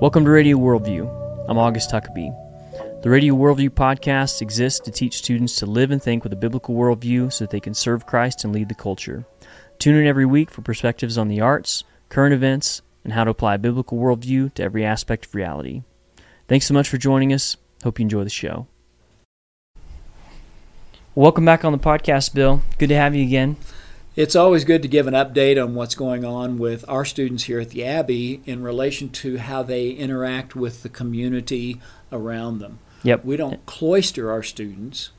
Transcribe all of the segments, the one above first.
Welcome to Radio Worldview. I'm August Huckabee. The Radio Worldview podcast exists to teach students to live and think with a biblical worldview so that they can serve Christ and lead the culture. Tune in every week for perspectives on the arts, current events, and how to apply a biblical worldview to every aspect of reality. Thanks so much for joining us. Hope you enjoy the show. Welcome back on the podcast, Bill. Good to have you again. It's always good to give an update on what's going on with our students here at the Abbey in relation to how they interact with the community around them. Yep. We don't cloister our students.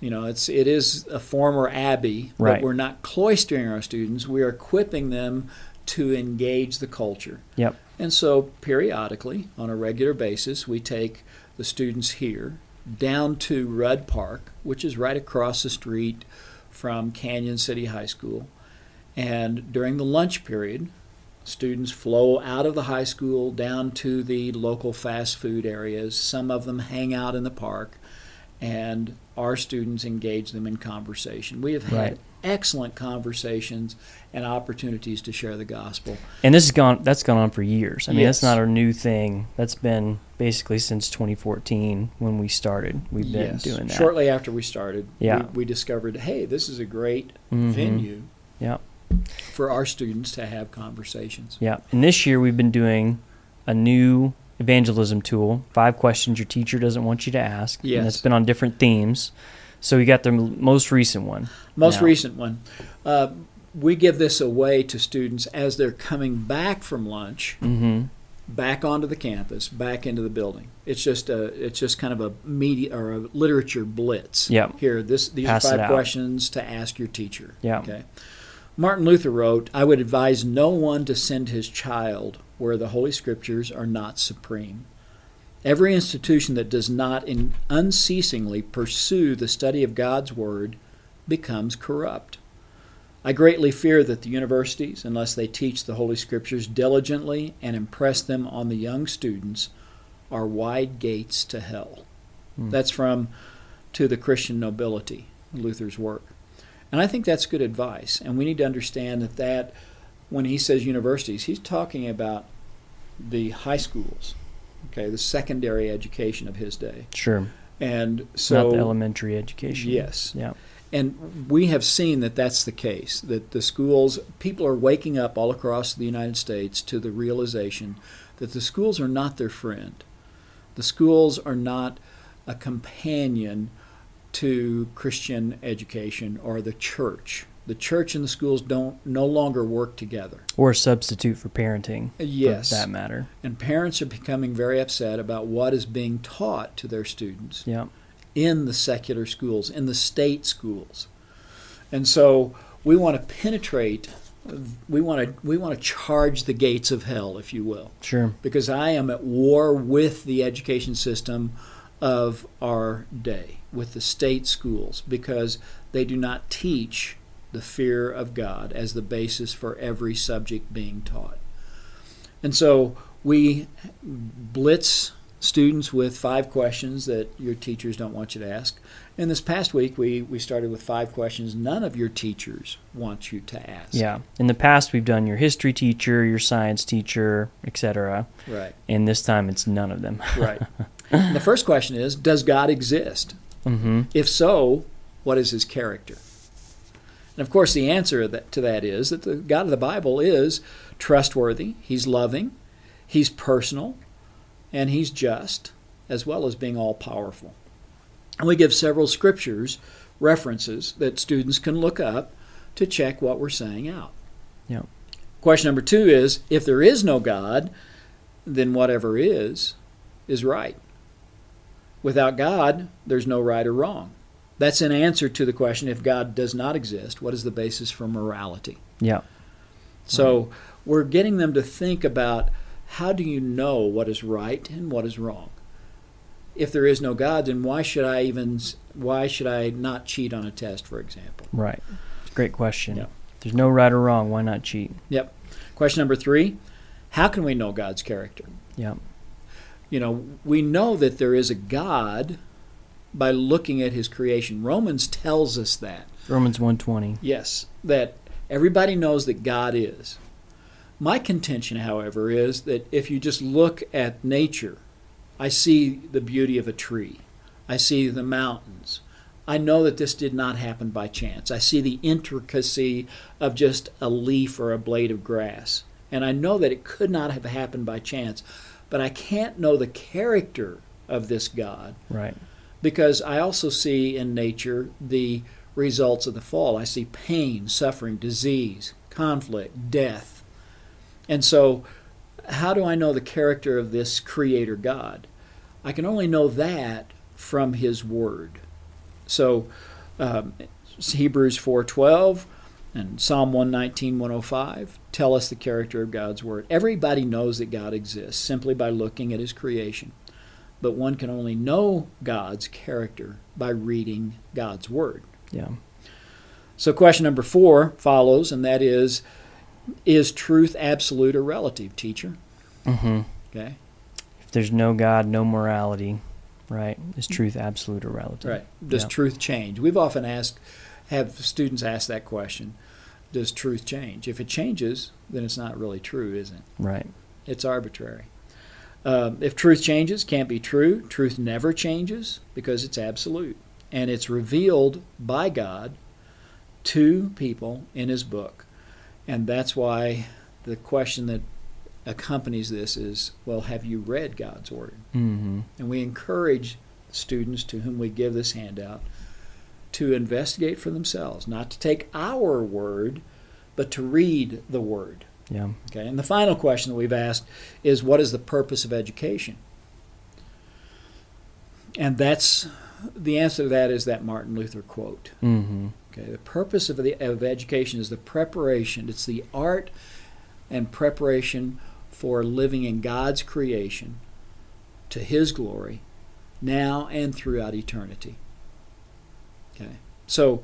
You know, it's it is a former Abbey, but Right. we're not cloistering our students. We are equipping them to engage the culture. Yep. And so periodically, on a regular basis, we take the students here down to Rudd Park, which is right across the street from Cañon City High School. And during the lunch period, students flow out of the high school down to the local fast food areas. Some of them hang out in the park, and our students engage them in conversation. We have had Right. Excellent conversations and opportunities to share the gospel. And this has gone that's gone on for years. I mean, that's not a new thing. That's been basically since 2014 when we started. We've been yes. doing that. Shortly after we started, Yeah. we, we discovered, hey, this is a great Mhm. venue Yeah. for our students to have conversations. Yeah. And this year we've been doing a new evangelism tool, five questions your teacher doesn't want you to ask. Yes. And it's been on different themes. So we got the most recent one. Most Now- recent one, uh, we give this away to students as they're coming back from lunch, Mm-hmm. back onto the campus, back into the building. It's just a, it's just kind of a media or a literature blitz. Yep. Here, this these Pass are five questions to ask your teacher. Yeah. Okay. Martin Luther wrote, I would advise no one to send his child where the Holy Scriptures are not supreme. Every institution that does not in unceasingly pursue the study of God's Word becomes corrupt. I greatly fear that the universities, unless they teach the Holy Scriptures diligently and impress them on the young students, are wide gates to hell. Hmm. That's from To the Christian Nobility, Luther's work. And I think that's good advice. And we need to understand that that when he says universities, he's talking about the high schools, okay, the secondary education of his day. Sure. And so Not the elementary education. Yes. Yeah. and we have seen that that's the case, that the schools, people are waking up all across the United States to the realization that the schools are not their friend. The schools are not a companion to Christian education or the church. The church and the schools don't no longer work together. Or substitute for parenting. Yes. For that matter. And parents are becoming very upset about what is being taught to their students Yeah. in the secular schools, in the state schools. And so we want to penetrate we want to we want to charge the gates of hell, if you will, Sure. because I am at war with the education system of our day, with the state schools, because they do not teach the fear of God as the basis for every subject being taught. And so we blitz students with five questions that your teachers don't want you to ask. And this past week, we, we started with five questions none of your teachers want you to ask. Yeah. In the past, we've done your history teacher, your science teacher, etc. Right, And this time, it's none of them. right. And the first question is Does God exist? mm-hmm. If so, what is his character? And of course, the answer that, to that is that the God of the Bible is trustworthy, he's loving, he's personal, and he's just, as well as being all powerful. And we give several scriptures references that students can look up to check what we're saying out. Yeah. Question number two is if there is no God, then whatever is, is right. Without God, there's no right or wrong. That's an answer to the question if God does not exist, what is the basis for morality? Yeah. So we're getting them to think about how do you know what is right and what is wrong? If there is no God, then why should I even why should I not cheat on a test, for example? Right. Great question. Yeah. There's no right or wrong, why not cheat? Yep. Question number three: How can we know God's character? Yeah. You know, we know that there is a God by looking at His creation. Romans tells us that. Romans 120. Yes, that everybody knows that God is. My contention, however, is that if you just look at nature, I see the beauty of a tree. I see the mountains. I know that this did not happen by chance. I see the intricacy of just a leaf or a blade of grass. And I know that it could not have happened by chance. But I can't know the character of this God Right. Because I also see in nature the results of the fall. I see pain, suffering, disease, conflict, death. And so, how do I know the character of this creator God? I can only know that from his word. So, um, Hebrews 4:12 and Psalm 119, 105 tell us the character of God's word. Everybody knows that God exists simply by looking at his creation. But one can only know God's character by reading God's word. Yeah. So, question number four follows, and that is Is truth absolute or relative, teacher? Mm-hmm. Okay. If there's no God, no morality, right? Is truth absolute or relative? Right. Does Yeah. truth change? We've often asked, have students ask that question Does truth change? If it changes, then it's not really true, is it? Right. It's arbitrary. Um, if truth changes, can't be true. Truth never changes because it's absolute. And it's revealed by God to people in His book. And that's why the question that accompanies this is well, have you read God's Word? Mm-hmm. And we encourage students to whom we give this handout to investigate for themselves, not to take our word, but to read the Word. Yeah. Okay, and the final question that we've asked is what is the purpose of education? And that's the answer to that is that Martin Luther quote. Mm-hmm. Okay, the purpose of the of education is the preparation. It's the art and preparation for living in God's creation to His glory, now and throughout eternity. Okay, so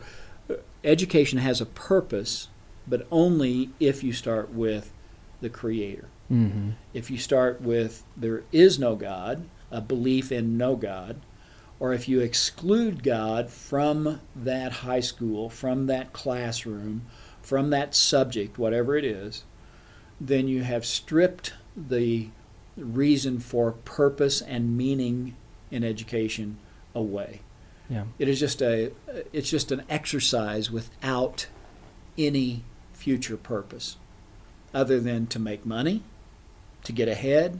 uh, education has a purpose, but only if you start with the Creator. Mm-hmm. If you start with there is no God, a belief in no God, or if you exclude God from that high school, from that classroom, from that subject, whatever it is, then you have stripped the reason for purpose and meaning in education away. Yeah. It is just a it's just an exercise without any future purpose other than to make money, to get ahead.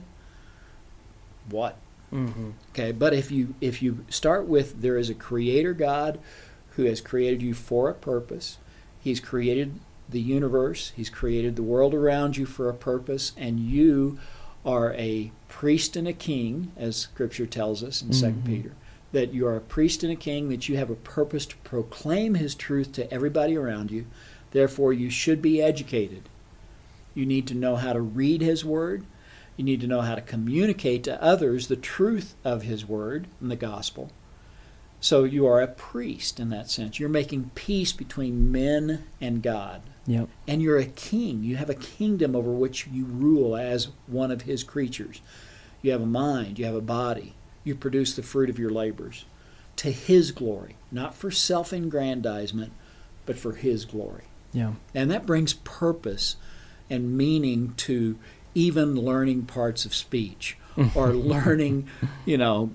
What? Mm-hmm. Okay, but if you if you start with there is a creator God who has created you for a purpose. He's created the universe, he's created the world around you for a purpose and you are a priest and a king as scripture tells us in 2 Mhm. Peter that you are a priest and a king that you have a purpose to proclaim his truth to everybody around you. Therefore you should be educated. You need to know how to read his word. You need to know how to communicate to others the truth of His Word and the gospel. So you are a priest in that sense. You're making peace between men and God. Yep. And you're a king. You have a kingdom over which you rule as one of His creatures. You have a mind, you have a body. You produce the fruit of your labors to His glory, not for self aggrandizement, but for His glory. Yeah. And that brings purpose and meaning to even learning parts of speech or learning, you know,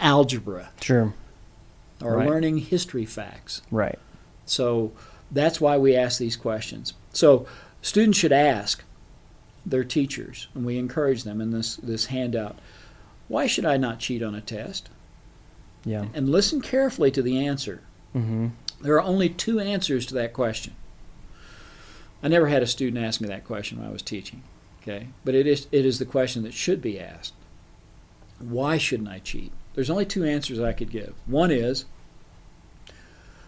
algebra Sure. or Right. learning history facts. Right. So that's why we ask these questions. So students should ask their teachers, and we encourage them in this, this handout, why should I not cheat on a test? Yeah. And listen carefully to the answer. Mm-hmm. There are only two answers to that question. I never had a student ask me that question when I was teaching. Okay? But it is it is the question that should be asked. Why shouldn't I cheat? There's only two answers I could give. One is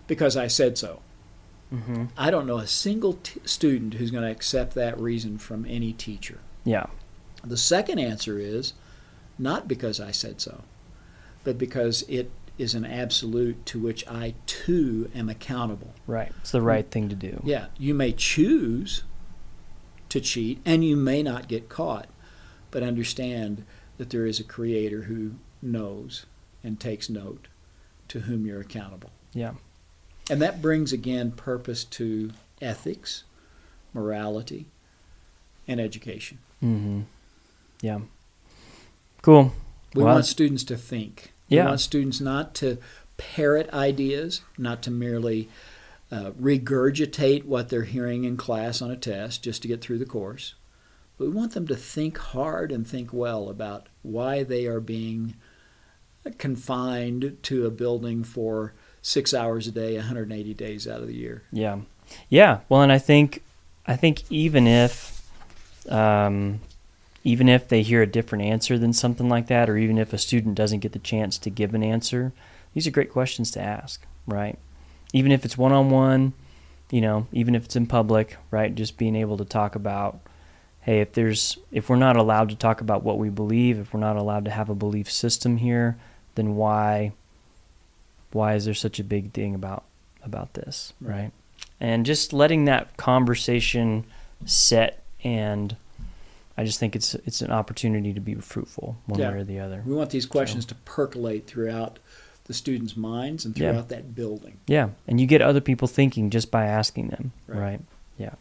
because I said so. Mm-hmm. I don't know a single t- student who's going to accept that reason from any teacher. Yeah. The second answer is not because I said so, but because it is an absolute to which I too am accountable. Right. It's the right thing to do. Yeah, you may choose to cheat and you may not get caught, but understand that there is a creator who knows and takes note to whom you're accountable. Yeah. And that brings again purpose to ethics, morality, and education. Mm-hmm. Yeah. Cool. We Well, want students to think. We Yeah. want students not to parrot ideas, not to merely uh, regurgitate what they're hearing in class on a test just to get through the course. But we want them to think hard and think well about why they are being confined to a building for six hours a day, 180 days out of the year. Yeah, yeah. Well, and I think, I think even if, um, even if they hear a different answer than something like that, or even if a student doesn't get the chance to give an answer, these are great questions to ask, right? Even if it's one on one, you know, even if it's in public, right? Just being able to talk about, hey, if there's, if we're not allowed to talk about what we believe, if we're not allowed to have a belief system here, then why, why is there such a big thing about about this, Right. right? And just letting that conversation set and I just think it's it's an opportunity to be fruitful one Yeah. way or the other. We want these questions to percolate throughout the students' minds and Yeah. throughout that building. Yeah, and you get other people thinking just by asking them, Right. right? Yeah.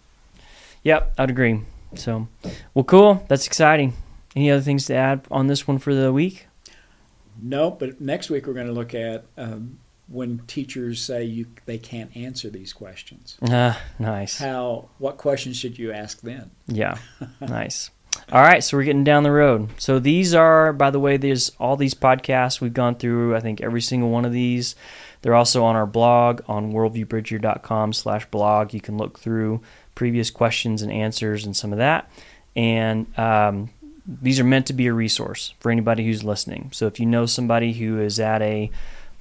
Yep, I'd agree. So, well, cool. That's exciting. Any other things to add on this one for the week? No, but next week we're going to look at um, when teachers say you they can't answer these questions. Ah, nice. How what questions should you ask then? Yeah, nice. All right, so we're getting down the road. So these are, by the way, there's all these podcasts we've gone through. I think every single one of these. They're also on our blog on worldviewbridgeyear.com slash blog. You can look through previous questions and answers and some of that. And um, these are meant to be a resource for anybody who's listening. So if you know somebody who is at a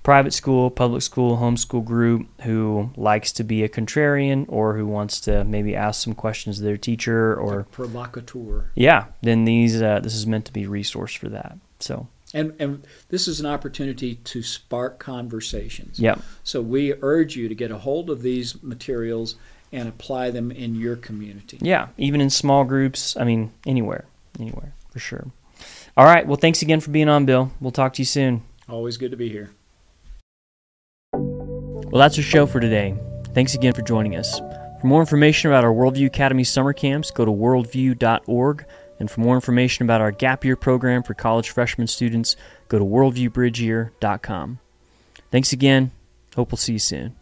private school, public school, homeschool group who likes to be a contrarian or who wants to maybe ask some questions of their teacher or A provocateur. yeah, then these uh, this is meant to be a resource for that. So And and this is an opportunity to spark conversations. yeah, So we urge you to get a hold of these materials and apply them in your community. yeah, even in small groups. I mean, anywhere, anywhere for sure. All right. Well, thanks again for being on, Bill. We'll talk to you soon. Always good to be here. Well, that's our show for today. Thanks again for joining us. For more information about our Worldview Academy summer camps, go to worldview.org. And for more information about our gap year program for college freshman students, go to worldviewbridgeyear.com. Thanks again. Hope we'll see you soon.